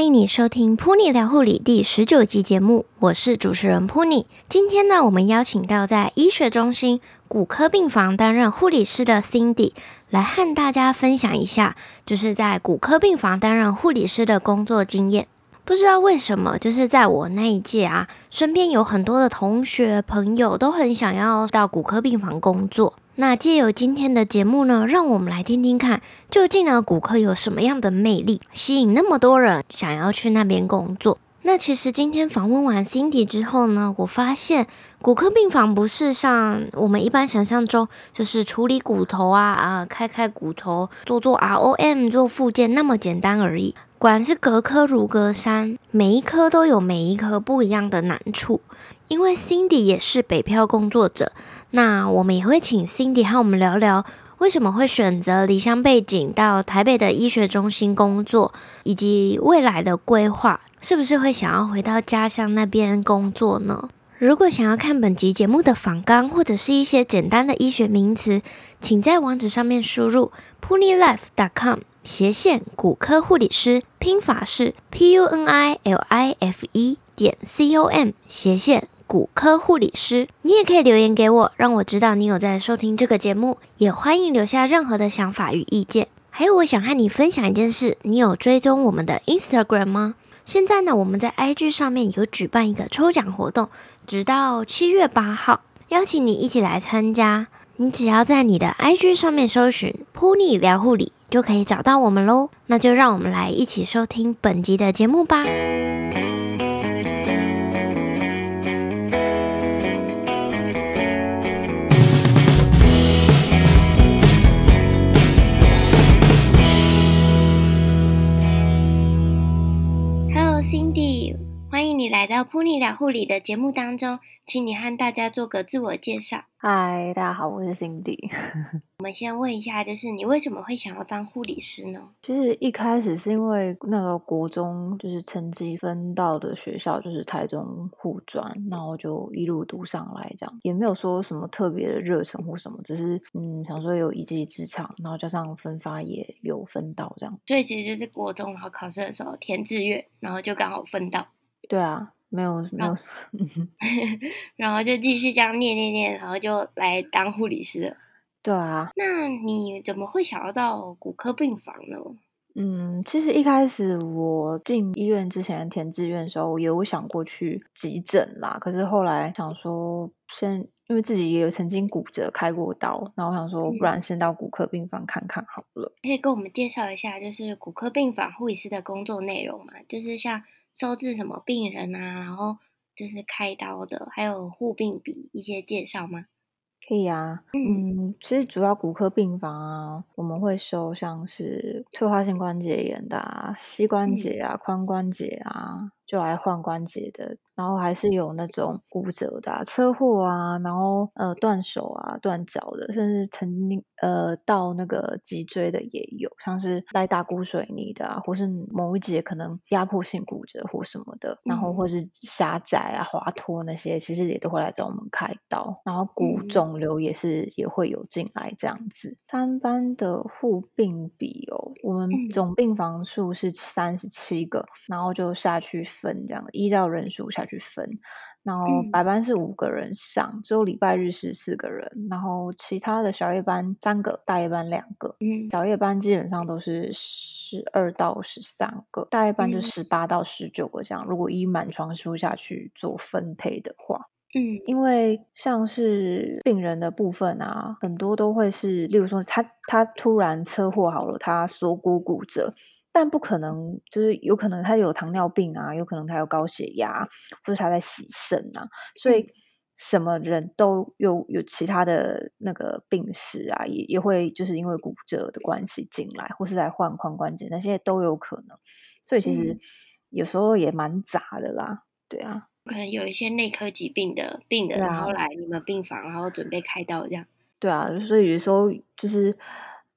欢迎你收听 Pony 聊护理第十九集节目，我是主持人 Pony。今天呢，我们邀请到在医学中心骨科病房担任护理师的 Cindy 来和大家分享一下，就是在骨科病房担任护理师的工作经验。不知道为什么，就是在我那一届啊，身边有很多的同学朋友都很想要到骨科病房工作。那借由今天的节目呢，让我们来听听看，究竟呢骨科有什么样的魅力，吸引那么多人想要去那边工作。那其实今天访问完 Cindy 之后呢，我发现骨科病房不是像我们一般想象中，就是处理骨头啊啊，开开骨头，做做 ROM 做复健那么简单而已。果然是隔科如隔山，每一科都有每一科不一样的难处。因为 Cindy 也是北漂工作者，那我们也会请 Cindy 和我们聊聊，为什么会选择离乡背景到台北的医学中心工作，以及未来的规划，是不是会想要回到家乡那边工作呢？如果想要看本集节目的访纲或者是一些简单的医学名词，请在网址上面输入 punylife.com。斜线骨科护理师拼法是 p u n i l i f e 点 c o m 斜线骨科护理师。你也可以留言给我，让我知道你有在收听这个节目。也欢迎留下任何的想法与意见。还有，我想和你分享一件事：你有追踪我们的 Instagram 吗？现在呢，我们在 IG 上面有举办一个抽奖活动，直到七月八号，邀请你一起来参加。你只要在你的 IG 上面搜寻“噗妮聊护理”。就可以找到我们喽。那就让我们来一起收听本集的节目吧。迎你来到噗妮聊护理的节目当中，请你和大家做个自我介绍。嗨，大家好，我是 Cindy。我们先问一下，就是你为什么会想要当护理师呢？其实一开始是因为那个国中就是成绩分到的学校就是台中护专，然后就一路读上来，这样也没有说什么特别的热忱或什么，只是嗯想说有一技之长，然后加上分发也有分到这样。所以其实就是国中然后考试的时候填志愿，然后就刚好分到。对啊。没有没有，然后就继续这样念念念，然后就来当护理师了。对啊，那你怎么会想要到骨科病房呢？嗯，其实一开始我进医院之前填志愿的时候，我有想过去急诊啦。可是后来想说，先因为自己也有曾经骨折开过刀，然后我想说，不然先到骨科病房看看好了。可以跟我们介绍一下，就是骨科病房护理师的工作内容嘛？就是像。收治什么病人啊，然后就是开刀的，还有护病比一些介绍吗？可以啊，嗯，其实主要骨科病房啊，我们会收像是退化性关节炎的啊，膝关节啊，髋关节啊。就来换关节的，然后还是有那种骨折的、啊、车祸啊，然后呃断手啊、断脚的，甚至曾经呃到那个脊椎的也有，像是来打骨水泥的啊，或是某一节可能压迫性骨折或什么的，然后或是狭窄啊、滑脱那些，其实也都会来找我们开刀。然后骨肿瘤也是也会有进来这样子。三班的护病比哦，我们总病房数是三十七个，然后就下去。分这样依照人数下去分，然后白班是五个人上，只有礼拜日是四个人，然后其他的小夜班三个，大夜班两个。嗯，小夜班基本上都是十二到十三个，大夜班就十八到十九个这样。如果依满床数下去做分配的话，嗯，因为像是病人的部分啊，很多都会是，例如说他他突然车祸好了，他锁骨骨折。但不可能，就是有可能他有糖尿病啊，有可能他有高血压，或者他在洗肾啊，所以什么人都有有其他的那个病史啊，也也会就是因为骨折的关系进来，或是来换髋关节，那些都有可能。所以其实有时候也蛮杂的啦，对啊，可能有一些内科疾病的病人，然后来你们病房，然后准备开刀这样。对啊，所以有时候就是。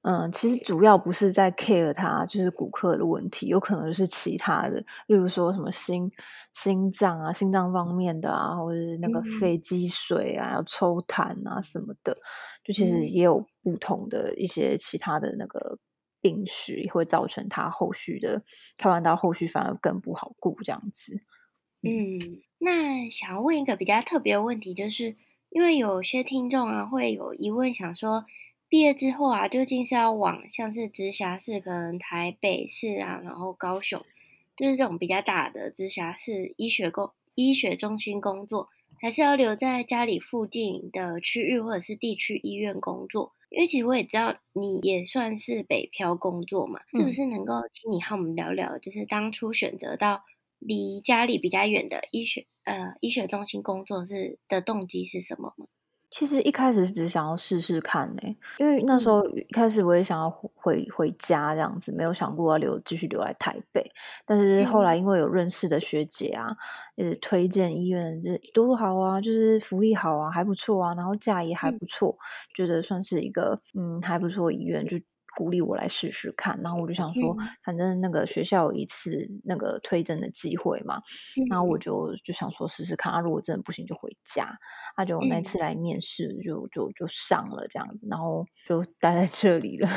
嗯，其实主要不是在 care 他，就是骨科的问题，有可能是其他的，例如说什么心心脏啊、心脏方面的啊，或者是那个肺积水啊、嗯、要抽痰啊什么的，就其实也有不同的一些其他的那个病史，会造成他后续的开完刀后续反而更不好顾这样子。嗯，嗯，那想要问一个比较特别的问题，就是因为有些听众啊会有疑问，想说毕业之后啊，究竟是要往像是直辖市，可能台北市啊，然后高雄，就是这种比较大的直辖市医学工医学中心工作。还是要留在家里附近的区域或者是地区医院工作，因为其实我也知道你也算是北漂工作嘛，嗯、是不是能够请你和我们聊聊，就是当初选择到离家里比较远的医学呃医学中心工作是的动机是什么吗？其实一开始是只想要试试看呢、欸，因为那时候一开始我也想要回回家这样子，没有想过要留继续留在台北。但是后来因为有认识的学姐啊，也，推荐医院就多好啊，就是福利好啊，还不错啊，然后价也还不错，嗯、觉得算是一个嗯还不错医院就。鼓励我来试试看，然后我就想说，反正那个学校有一次那个推甄的机会嘛，嗯、然后我就就想说试试看，啊，如果真的不行就回家。他、啊、就那次来面试就，就就就上了这样子，然后就待在这里了。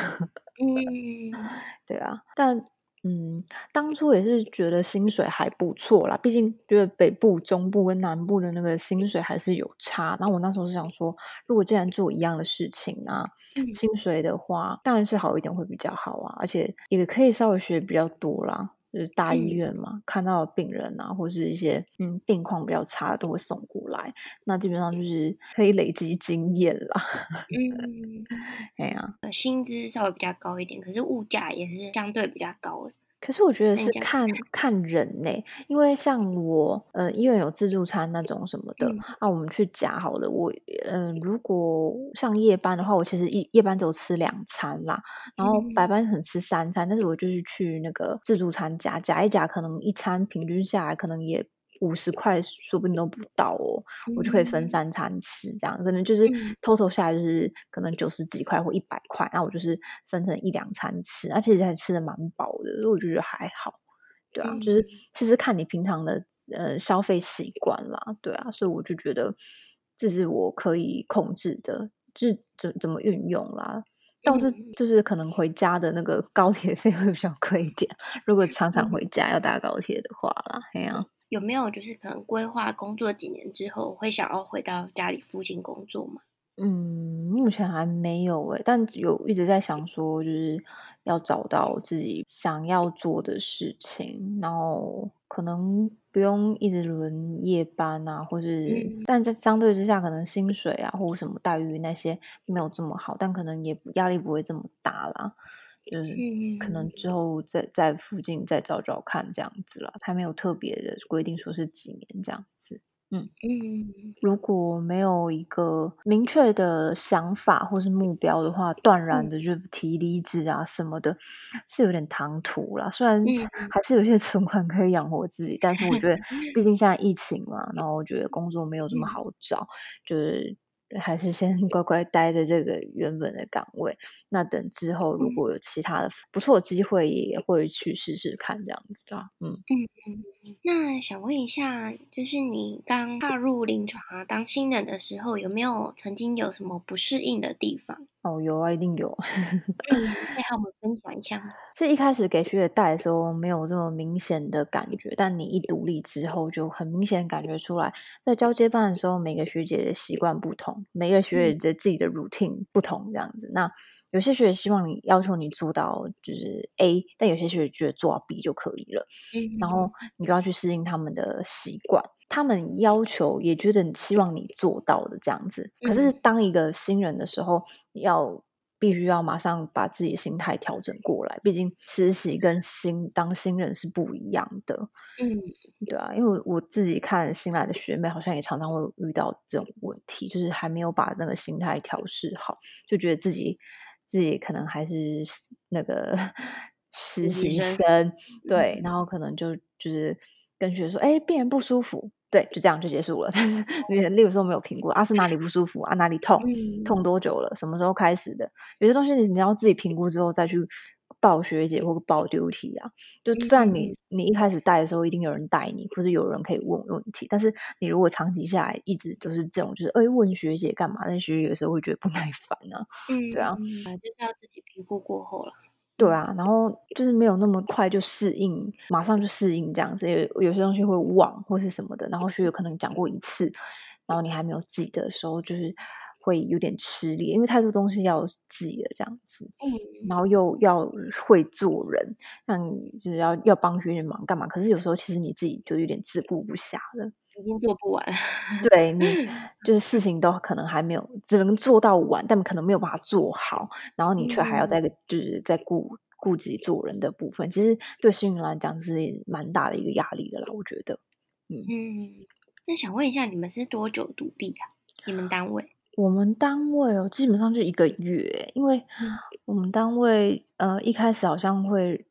嗯，对啊，但。嗯，当初也是觉得薪水还不错啦，毕竟觉得北部、中部跟南部的那个薪水还是有差。然后我那时候是想说，如果既然做一样的事情啊，嗯、薪水的话当然是好一点会比较好啊，而且也可以稍微学比较多啦。就是大医院嘛，嗯、看到病人啊，或是一些嗯病况比较差的都会送过来，那基本上就是可以累积经验啦。嗯，哎呀，薪资稍微比较高一点，可是物价也是相对比较高的。可是我觉得是看看人呢、欸，因为像我，呃，医院有自助餐那种什么的，嗯、啊，我们去夹好了。我，嗯、呃，如果上夜班的话，我其实一夜班只有吃两餐啦，然后白班可能吃三餐，嗯、但是我就是去那个自助餐夹夹一夹，可能一餐平均下来可能也。五十块说不定都不到哦，嗯、我就可以分三餐吃，这样。可能就是 total 下来就是可能九十几块或一百块，那、嗯、我就是分成一两餐吃，而且还吃的蛮饱的，所以我觉得还好，对啊，嗯、就是其实看你平常的呃消费习惯啦，对啊，所以我就觉得这是我可以控制的，就是怎怎么运用啦，倒是就是可能回家的那个高铁费会比较贵一点，如果常常回家要搭高铁的话啦，这样。有没有就是可能规划工作几年之后会想要回到家里附近工作吗？嗯，目前还没有诶，但有一直在想说，就是要找到自己想要做的事情，然后可能不用一直轮夜班啊，或是，嗯、但在相对之下，可能薪水啊或者什么待遇那些没有这么好，但可能也压力不会这么大啦。就是可能之后在在附近再找找看这样子了，还没有特别的规定说是几年这样子。嗯嗯，如果没有一个明确的想法或是目标的话，断然的就提离职啊什么的，嗯、是有点唐突啦。虽然还是有些存款可以养活自己，但是我觉得 毕竟现在疫情嘛，然后我觉得工作没有这么好找，嗯、就是。还是先乖乖待在这个原本的岗位，那等之后如果有其他的不错的机会，也会去试试看这样子啦。嗯嗯嗯。那想问一下，就是你刚踏入临床啊，当新人的时候，有没有曾经有什么不适应的地方？哦，有啊，一定有。可以和我们分享一下吗？是一开始给学姐带的时候没有这么明显的感觉，但你一独立之后就很明显感觉出来，在交接班的时候，每个学姐的习惯不同，每个学姐的自己的 routine 不同，这样子。嗯、那有些学姐希望你要求你做到就是 A，但有些学姐觉得做到 B 就可以了。嗯，然后你就要去适应他们的习惯，他们要求也觉得希望你做到的这样子。可是当一个新人的时候，要必须要马上把自己的心态调整过来，毕竟实习跟新当新人是不一样的。嗯，对啊，因为我自己看新来的学妹，好像也常常会遇到这种问题，就是还没有把那个心态调试好，就觉得自己。自己可能还是那个实习生，生对，嗯、然后可能就就是跟学姐说，哎，病人不舒服，对，就这样就结束了。但是你例如说没有评估，啊是哪里不舒服啊，哪里痛，嗯、痛多久了，什么时候开始的？有些东西你你要自己评估之后再去。报学姐或者报 duty 啊，就算你你一开始带的时候一定有人带你，或是有人可以问问题，但是你如果长期下来一直都是这种，就是哎问学姐干嘛？那学姐有时候会觉得不耐烦啊。嗯，对啊，就是要自己评估过后了。对啊，然后就是没有那么快就适应，马上就适应这样子，有有些东西会忘或是什么的，然后学有可能讲过一次，然后你还没有记得的时候，就是会有点吃力，因为太多东西要记了这样子，嗯，然后又要会做人，像就是要要帮学员忙干嘛，可是有时候其实你自己就有点自顾不暇了。已经做不完，对你就是事情都可能还没有，只能做到完，但可能没有办法做好，然后你却还要在就是在顾顾及做人的部分，其实对新人来讲是蛮大的一个压力的啦，我觉得。嗯嗯，那想问一下，你们是多久独立啊？你们单位？我们单位哦，基本上就一个月，因为我们单位呃一开始好像会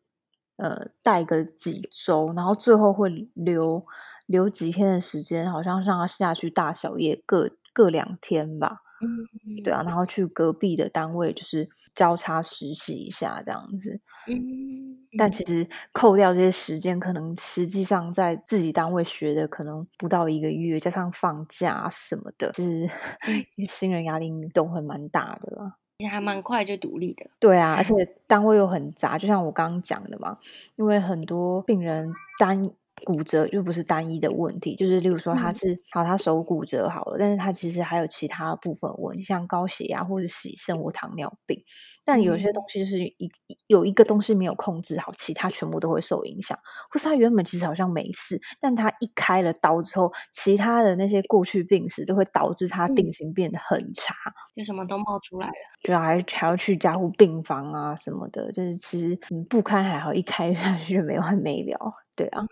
呃带个几周，然后最后会留。留几天的时间，好像让他下去大小夜各各两天吧。嗯，对啊，然后去隔壁的单位，就是交叉实习一下这样子。嗯，但其实扣掉这些时间，可能实际上在自己单位学的可能不到一个月，加上放假什么的，就是 新人压力都会蛮大的啦。其实还蛮快就独立的。对啊，而且单位又很杂，就像我刚刚讲的嘛，因为很多病人单。骨折就不是单一的问题，就是例如说他是、嗯、好，他手骨折好了，但是他其实还有其他部分问题，像高血压或者洗肾或糖尿病。但有些东西是一有一个东西没有控制好，其他全部都会受影响。或是他原本其实好像没事，但他一开了刀之后，其他的那些过去病史都会导致他病情变得很差，就什么都冒出来了，就还还要去加护病房啊什么的，就是其实嗯不堪还好，一开下去就没完没了。对啊，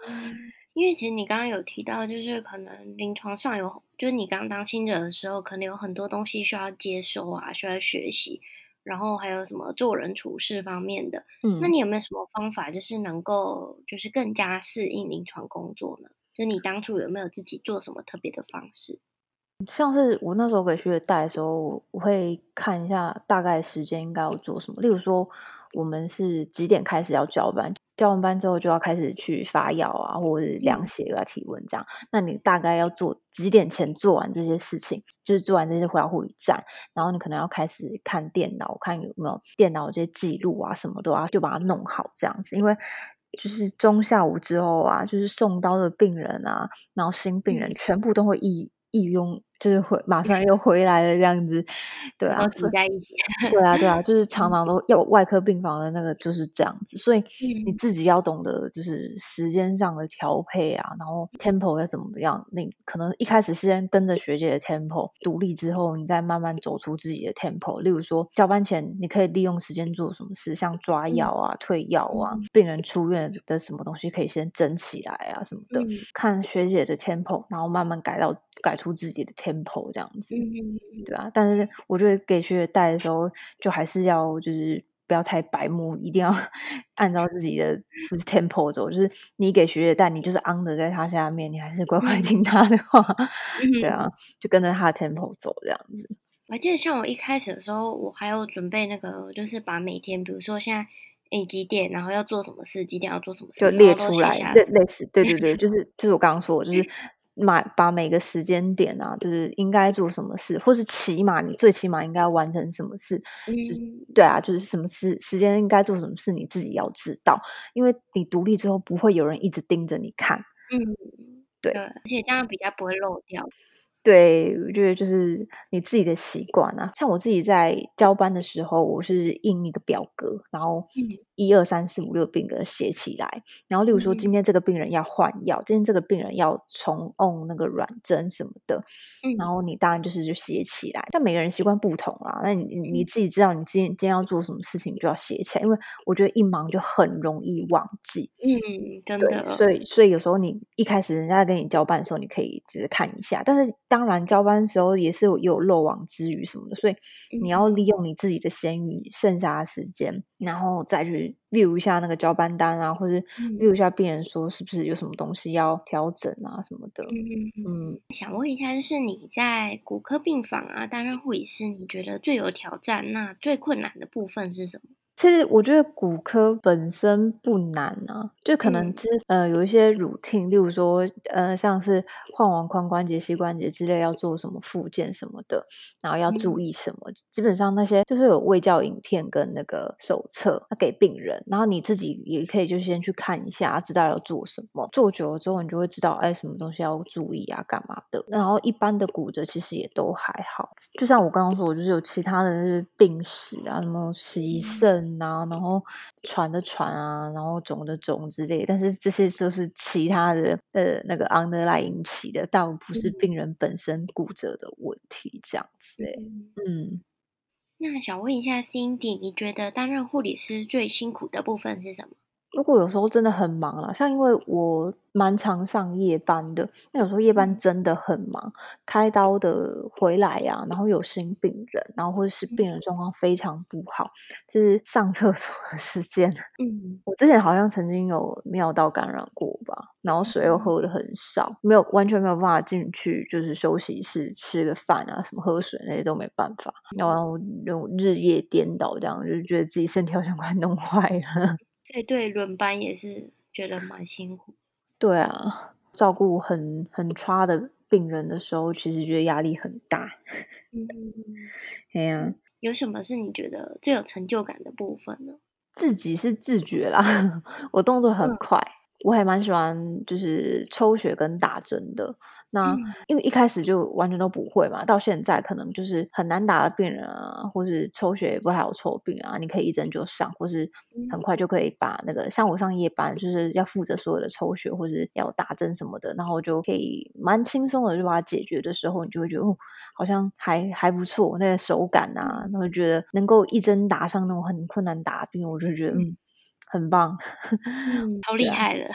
因为其实你刚刚有提到，就是可能临床上有，就是你刚当新人的时候，可能有很多东西需要接收啊，需要学习，然后还有什么做人处事方面的。嗯，那你有没有什么方法，就是能够就是更加适应临床工作呢？就你当初有没有自己做什么特别的方式？像是我那时候给学姐带的时候，我会看一下大概时间应该要做什么，例如说我们是几点开始要交班。交完班之后就要开始去发药啊，或者是量血啊、体温这样。那你大概要做几点前做完这些事情？就是做完这些回到护理站，然后你可能要开始看电脑，看有没有电脑这些记录啊，什么都要就把它弄好这样子。因为就是中下午之后啊，就是送刀的病人啊，然后新病人全部都会一一拥。就是会马上 又回来了这样子，对啊，挤在一起，对啊，对啊，就是 常常都要外科病房的那个就是这样子，所以你自己要懂得就是时间上的调配啊，然后 tempo 要怎么样，你可能一开始是先跟着学姐的 tempo，独立之后你再慢慢走出自己的 tempo。例如说交班前你可以利用时间做什么事，像抓药啊、退药啊，病人出院的什么东西可以先整起来啊什么的，看学姐的 tempo，然后慢慢改到改出自己的 tempo。Tempo 这样子，对啊，但是我觉得给学姐带的时候，就还是要就是不要太白目，一定要 按照自己的就是 tempo 走。就是你给学姐带，你就是 under 在她下面，你还是乖乖 听她的话，对啊，就跟着她的 tempo 走这样子。我还记得像我一开始的时候，我还有准备那个，就是把每天，比如说现在诶几点，然后要做什么事，几点要做什么事，就列出来，类类似，对对对，就是就是我刚刚说的，就是。买把每个时间点啊，就是应该做什么事，或是起码你最起码应该完成什么事，嗯，就是对啊，就是什么事时间应该做什么事，你自己要知道，因为你独立之后不会有人一直盯着你看，嗯，对，对，而且这样比较不会漏掉。对，我觉得就是你自己的习惯啊。像我自己在交班的时候，我是印一个表格，然后一二三四五六病格写起来。然后，例如说今天这个病人要换药，今天这个病人要重用那个软针什么的，然后你当然就是就写起来。但每个人习惯不同啦，那你你自己知道你今天今天要做什么事情，你就要写起来。因为我觉得一忙就很容易忘记。嗯，真的。所以所以有时候你一开始人家跟你交班的时候，你可以只是看一下，但是。当然，交班的时候也是有有漏网之鱼什么的，所以你要利用你自己的闲余剩下的时间，然后再去溜一下那个交班单啊，或者溜一下病人说是不是有什么东西要调整啊什么的。嗯，想问一下，就是你在骨科病房啊担任护理师，你觉得最有挑战、那最困难的部分是什么？其实我觉得骨科本身不难啊，就可能之、嗯、呃有一些 routine，例如说呃像是换完髋关节、膝关节之类要做什么复健什么的，然后要注意什么，嗯、基本上那些就是有卫教影片跟那个手册给病人，然后你自己也可以就先去看一下，知道要做什么。做久了之后，你就会知道哎什么东西要注意啊，干嘛的。然后一般的骨折其实也都还好，就像我刚刚说，我就是有其他的是病史啊，什么洗肾。啊，然后传的传啊，然后肿的肿之类，但是这些都是其他的呃那个 underlying 引起的，倒不是病人本身骨折的问题这样子。嗯，嗯，那想问一下 Cindy，你觉得担任护理师最辛苦的部分是什么？如果有时候真的很忙了，像因为我蛮常上夜班的，那有时候夜班真的很忙，开刀的回来呀、啊，然后有新病人，然后或者是病人状况非常不好，就是上厕所的时间。嗯，我之前好像曾经有尿道感染过吧，然后水又喝的很少，没有完全没有办法进去，就是休息室吃个饭啊，什么喝水那些都没办法，然后用日夜颠倒这样，就觉得自己身体好像快弄坏了。对对，轮班也是觉得蛮辛苦。对啊，照顾很很差的病人的时候，其实觉得压力很大。嗯，哎呀，有什么是你觉得最有成就感的部分呢？自己是自觉啦，我动作很快，嗯、我还蛮喜欢就是抽血跟打针的。那因为一开始就完全都不会嘛，到现在可能就是很难打的病人啊，或是抽血也不太好抽病啊，你可以一针就上，或是很快就可以把那个像我上夜班就是要负责所有的抽血或是要打针什么的，然后就可以蛮轻松的就把它解决的时候，你就会觉得哦，好像还还不错，那个手感啊，然后觉得能够一针打上那种很困难打的病，我就觉得嗯。很棒，嗯，好厉害了，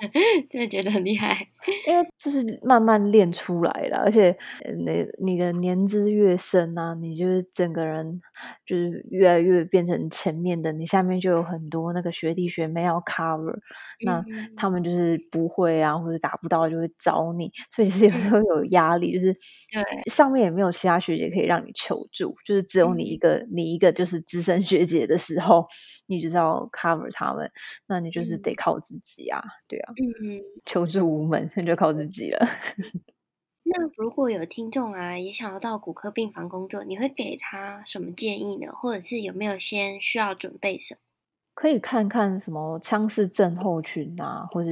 真的觉得很厉害。因为就是慢慢练出来的，而且你你的年资越深啊，你就是整个人就是越来越变成前面的，你下面就有很多那个学弟学妹要 cover，嗯，那他们就是不会啊，或者达不到就会找你，所以其实有时候有压力，就是对上面也没有其他学姐可以让你求助，就是只有你一个，嗯，你一个就是资深学姐的时候，你就是要 cover 他。他们，那你就是得靠自己啊，对啊，嗯，求助无门，那就靠自己了。那如果有听众啊，也想要到骨科病房工作，你会给他什么建议呢？或者是有没有先需要准备什么？可以看看什么腔室症候群啊，或者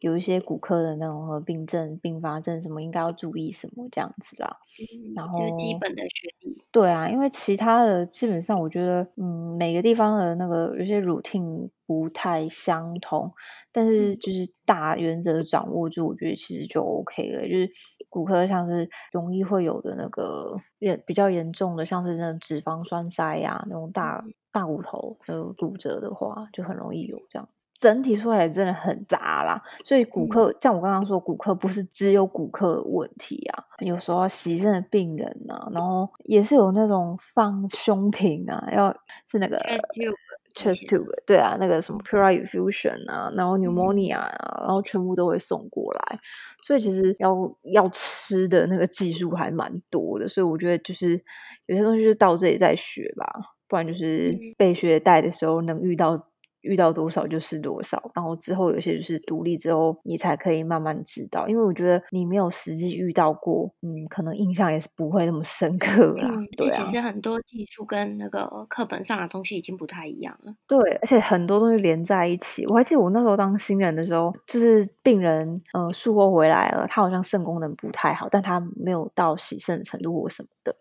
有一些骨科的那种合并症、并发症什么，应该要注意什么这样子啦。嗯，然后就基本的学历。对啊，因为其他的基本上，我觉得，嗯，每个地方的那个有些 routine 不太相同，但是就是大原则掌握住，我觉得其实就 OK 了。就是骨科像是容易会有的那个也比较严重的，像是那种脂肪栓塞呀，那种大大骨头的骨折的话，就很容易有这样。整体出来真的很杂啦，所以骨科、嗯、像我刚刚说，骨科不是只有骨科的问题啊，有时候洗肾的病人啊，然后也是有那种放胸瓶啊，要是那个 chest tube，chest tube，对啊，那个什么 pleural effusion 啊，然后 pneumonia 啊，嗯、然后全部都会送过来，所以其实要要吃的那个技术还蛮多的，所以我觉得就是有些东西就到这里再学吧，不然就是被学带的时候能遇到。遇到多少就是多少，然后之后有些就是独立之后，你才可以慢慢知道。因为我觉得你没有实际遇到过，嗯，可能印象也是不会那么深刻啦。嗯，对啊，其实很多技术跟那个课本上的东西已经不太一样了。对，而且很多东西连在一起。我还记得我那时候当新人的时候，就是病人呃术后回来了，他好像肾功能不太好，但他没有到洗肾的程度或什么的。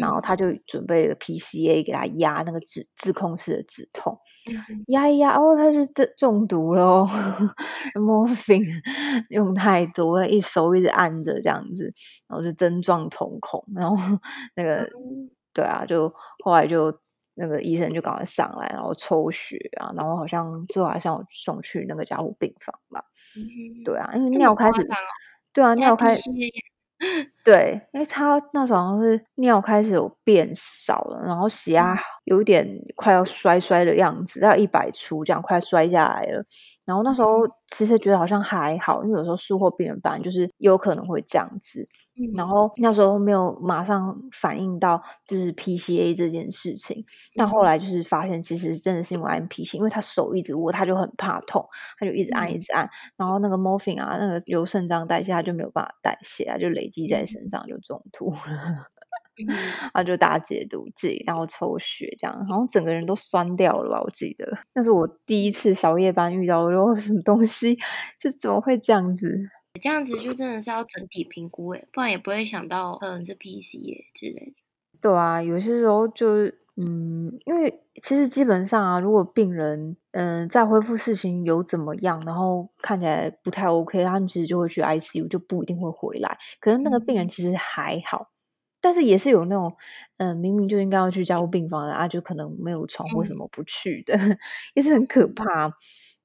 然后他就准备了个 PCA 给他压那个止自控式的止痛，压一压哦，他就中中毒了，morphine 用太多，一手一直按着这样子，然后就针状瞳孔，然后那个对啊，就后来就那个医生就赶快上来，然后抽血啊，然后好像最后好像我送去那个加护病房吧，对啊，因为尿开始，对啊，尿开始。对，因为他那时候好像是尿开始有变少了，然后血压有一点快要摔摔的样子，要一百出这样，快摔下来了。然后那时候其实觉得好像还好，因为有时候术后病人班就是有可能会这样子。然后那时候没有马上反应到就是 PCA 这件事情，但后来就是发现其实真的是因为按 PC，因为他手一直握，他就很怕痛，他就一直按一直按，然后那个 morphine 啊，那个由肾脏代谢，他就没有办法代谢啊，就累积在身上就中毒了。他就打解毒剂，然后抽血，这样，好像整个人都酸掉了吧？我记得那是我第一次小夜班遇到，我说 什么东西，就怎么会这样子？这样子就真的是要整体评估诶，不然也不会想到可能是 PC 之类的。对啊，有些时候就嗯，因为其实基本上啊，如果病人嗯在恢复事情有怎么样，然后看起来不太 OK，他们其实就会去 ICU，就不一定会回来。可是那个病人其实还好。嗯但是也是有那种，嗯、呃，明明就应该要去加护病房的啊，就可能没有床，或什么不去的？嗯、也是很可怕。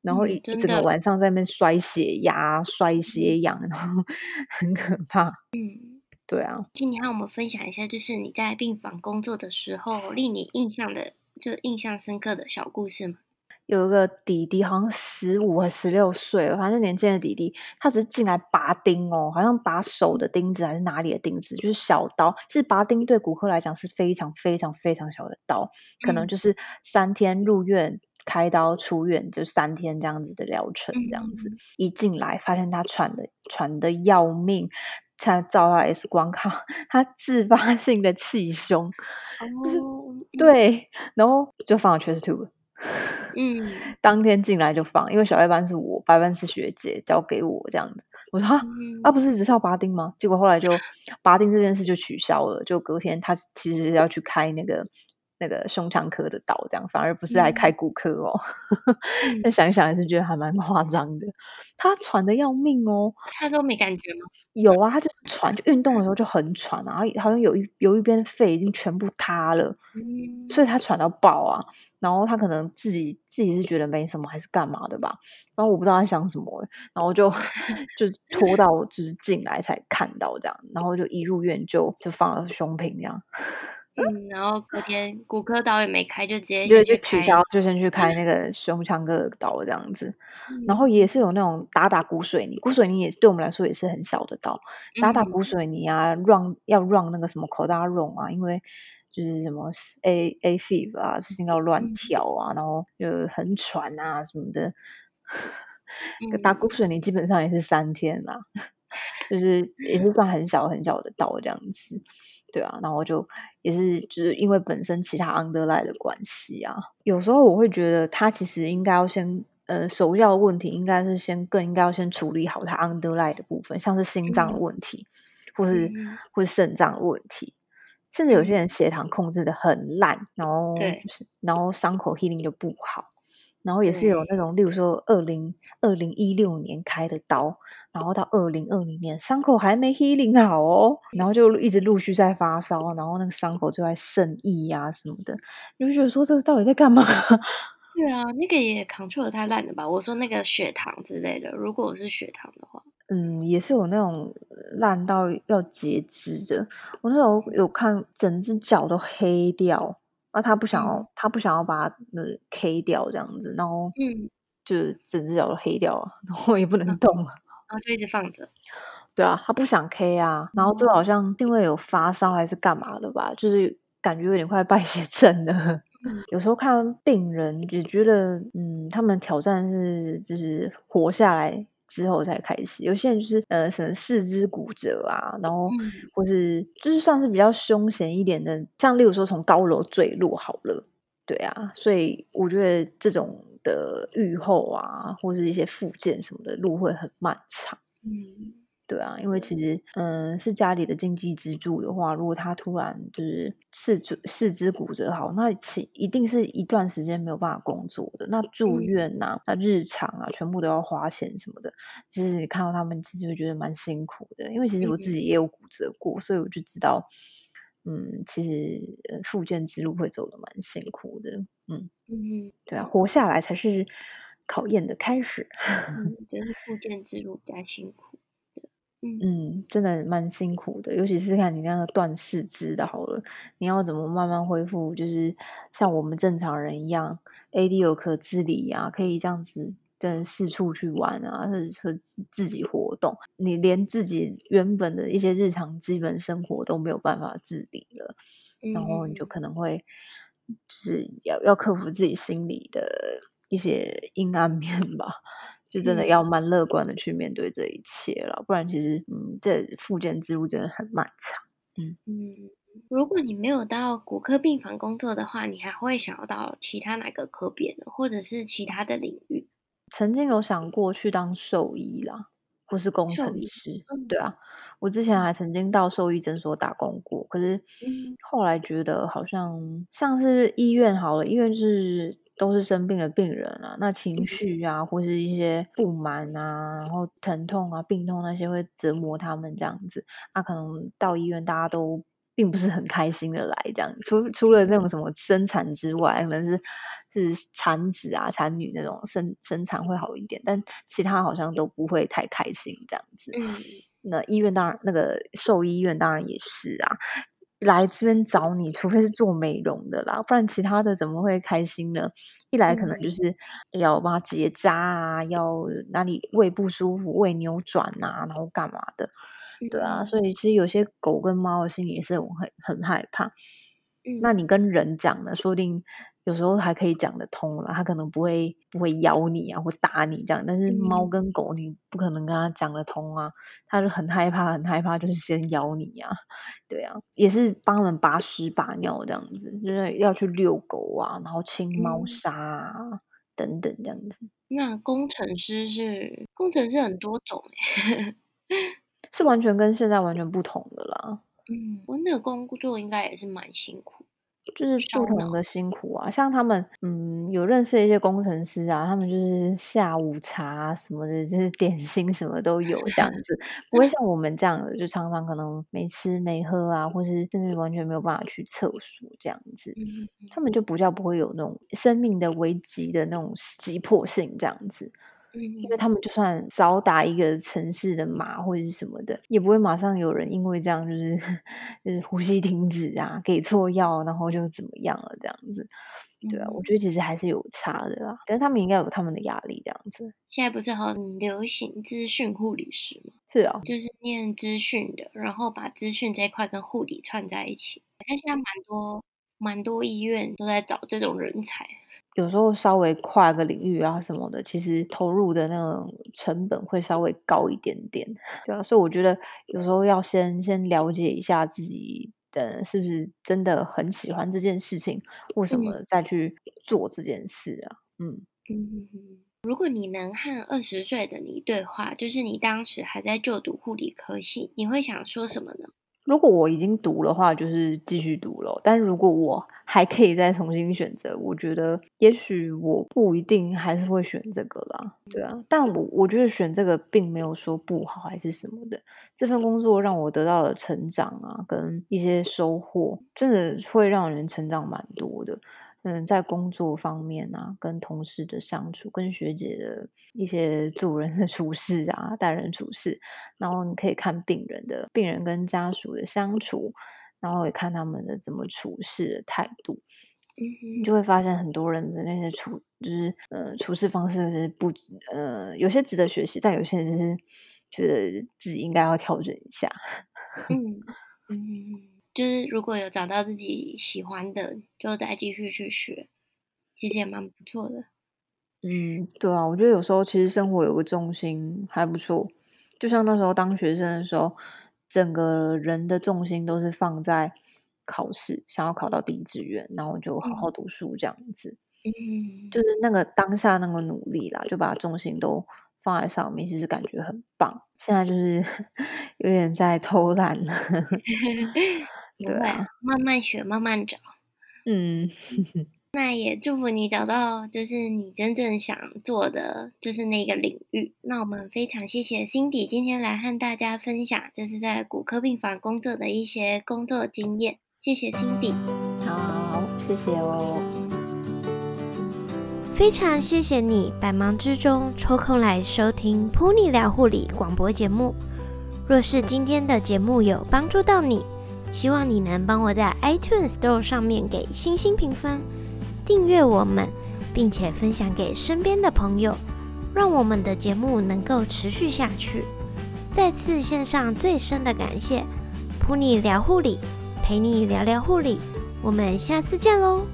然后一整个晚上在那边摔血压、摔血氧，然后 很可怕。嗯，对啊。请你和我们分享一下，就是你在病房工作的时候，令你印象的，就印象深刻的小故事吗？有一个弟弟，好像十五还十六岁，反正年轻的弟弟，他只是进来拔钉哦，好像拔手的钉子还是哪里的钉子，就是小刀。其实拔钉对骨科来讲是非常非常非常小的刀，可能就是三天入院开刀出院，就三天这样子的疗程，这样子。一进来发现他喘的喘的要命，才照到 X 光看，他自发性的气胸，就是对，然后就放了 chest tube。嗯，当天进来就放，因为小夜班是我，白班是学姐交给我这样子。我说啊，啊不是只是要拔钉吗？结果后来就拔钉这件事就取消了，就隔天他其实要去开那个。那个胸腔科的刀，这样反而不是来开骨科哦。那、嗯、想一想，还是觉得还蛮夸张的。他喘的要命哦，他都没感觉吗？有啊，他就是喘，就运动的时候就很喘啊，然后好像有一有一边肺已经全部塌了，嗯、所以他喘到爆啊。然后他可能自己自己是觉得没什么，还是干嘛的吧。然后我不知道他想什么，然后就 就拖到就是进来才看到这样，然后就一入院就就放了胸瓶这样。嗯，然后隔天骨科刀也没开，就直接就就取消，就先去开那 个胸腔科的刀这样子。嗯、然后也是有那种打打骨水泥，骨水泥也是对我们来说也是很小的刀，打打骨水泥啊，run 要 run 那个什么口大绒啊，因为就是什么 aafie 啊，事情要乱跳啊，嗯、然后就很喘啊什么的。嗯、打骨水泥基本上也是三天啦，就是也是算很小很小的刀这样子。对啊，然后就也是就是因为本身其他 underlying 的关系啊，有时候我会觉得他其实应该要先呃首要问题应该是先更应该要先处理好他 underlying 的部分，像是心脏的问题，嗯、或是、嗯、或是肾脏的问题，甚至有些人血糖控制的很烂，然后对。然后伤口 healing 就不好。然后也是有那种，例如说二零二零一六年开的刀，然后到二零二零年伤口还没 healing 好哦，然后就一直陆续在发烧，然后那个伤口就在渗液呀什么的，你就觉得说这个到底在干嘛？对啊，那个也 control 得太烂了吧？我说那个血糖之类的，如果是血糖的话，嗯，也是有那种烂到要截肢的，我那时候有看整只脚都黑掉。啊，他不想要，嗯、他不想要把那 K 掉这样子，然后嗯，就是整只脚都黑掉了，然后也不能动了，然后就一直放着。对啊，他不想 K 啊，然后最后好像定位有发烧还是干嘛的吧，就是感觉有点快败血症了。嗯、有时候看病人也觉得，嗯，他们挑战是就是活下来。之后才开始，有些人就是呃，什么四肢骨折啊，然后或是就是算是比较凶险一点的，像例如说从高楼坠落好了，对啊，所以我觉得这种的愈后啊，或是一些复健什么的路会很漫长。嗯。对啊，因为其实，嗯，是家里的经济支柱的话，如果他突然就是四肢四肢骨折，好，那其一定是一段时间没有办法工作的。那住院呐、啊，那日常啊，全部都要花钱什么的。其实你看到他们，其实会觉得蛮辛苦的。因为其实我自己也有骨折过，所以我就知道，嗯，其实复健之路会走的蛮辛苦的。嗯嗯，对啊，活下来才是考验的开始。嗯，就是复健之路比较辛苦。嗯，真的蛮辛苦的，尤其是看你那个断四肢的，好了，你要怎么慢慢恢复？就是像我们正常人一样，AD 有可自理啊，可以这样子跟四处去玩啊，或者说自己活动，你连自己原本的一些日常基本生活都没有办法自理了，嗯、然后你就可能会就是要要克服自己心里的一些阴暗面吧。就真的要蛮乐观的去面对这一切了，嗯、不然其实，嗯，这复健之路真的很漫长。嗯嗯，如果你没有到骨科病房工作的话，你还会想要到其他哪个科别呢？或者是其他的领域？曾经有想过去当兽医啦，或是工程师。嗯、对啊，我之前还曾经到兽医诊所打工过，可是后来觉得好像像是医院好了，医院是。都是生病的病人啊，那情绪啊，或是一些不满啊，然后疼痛啊、病痛那些会折磨他们这样子。那、啊、可能到医院，大家都并不是很开心的来这样。除除了那种什么生产之外，可能是是产子啊、产女那种生生产会好一点，但其他好像都不会太开心这样子。嗯，那医院当然，那个兽医院当然也是啊。来这边找你，除非是做美容的啦，不然其他的怎么会开心呢？一来可能就是要帮他结扎啊，嗯、要哪里胃不舒服、胃扭转啊，然后干嘛的，对啊，所以其实有些狗跟猫的心里也是很很害怕。嗯、那你跟人讲呢，说不定。有时候还可以讲得通了，它可能不会不会咬你啊，或打你这样。但是猫跟狗，你不可能跟它讲得通啊，它就很害怕，很害怕，就是先咬你啊。对啊，也是帮他们把屎拔尿这样子，就是要去遛狗啊，然后清猫砂啊、嗯、等等这样子。那工程师是工程师很多种诶，是完全跟现在完全不同的啦。嗯，我那个工作应该也是蛮辛苦。就是不同的辛苦啊，像他们，嗯，有认识一些工程师啊，他们就是下午茶什么的，就是点心什么都有这样子，不会像我们这样的，就常常可能没吃没喝啊，或是甚至完全没有办法去厕所这样子。他们就不叫不会有那种生命的危机的那种急迫性这样子。因为他们就算少打一个城市的码或者是什么的，也不会马上有人因为这样就是 就是呼吸停止啊，给错药，然后就怎么样了这样子。对啊，我觉得其实还是有差的啦。但是他们应该有他们的压力这样子。现在不是很流行资讯护理师吗？是啊，就是念资讯的，然后把资讯这一块跟护理串在一起。但现在蛮多蛮多医院都在找这种人才。有时候稍微跨个领域啊什么的，其实投入的那种成本会稍微高一点点，对啊，所以我觉得有时候要先先了解一下自己的是不是真的很喜欢这件事情，为什么再去做这件事啊。嗯嗯，如果你能和二十岁的你对话，就是你当时还在就读护理科系，你会想说什么呢？如果我已经读的话，就是继续读了。但如果我还可以再重新选择，我觉得也许我不一定还是会选这个啦。对啊，但我我觉得选这个并没有说不好还是什么的。这份工作让我得到了成长啊，跟一些收获，真的会让人成长蛮多的。嗯，在工作方面啊，跟同事的相处，跟学姐的一些做人的处事啊，待人处事，然后你可以看病人的病人跟家属的相处，然后也看他们的怎么处事的态度，嗯，你就会发现很多人的那些处，就是呃处事方式是不呃有些值得学习，但有些人是觉得自己应该要调整一下，嗯嗯。就是如果有找到自己喜欢的，就再继续去学，其实也蛮不错的。嗯，对啊，我觉得有时候其实生活有个重心还不错。就像那时候当学生的时候，整个人的重心都是放在考试，想要考到第一志愿，然后就好好读书这样子。嗯，就是那个当下那个努力啦，就把重心都放在上面，其实感觉很棒。现在就是 有点在偷懒了。对啊，慢慢学，慢慢找。嗯，那也祝福你找到就是你真正想做的就是那个领域。那我们非常谢谢 Cindy 今天来和大家分享，就是在骨科病房工作的一些工作经验。谢谢 Cindy。好，谢谢哦。非常谢谢你百忙之中抽空来收听 Pony 聊护理广播节目。若是今天的节目有帮助到你，希望你能帮我在 iTunes Store 上面给星星评分，订阅我们，并且分享给身边的朋友，让我们的节目能够持续下去。再次献上最深的感谢，陪你聊护理，陪你聊聊护理，我们下次见喽。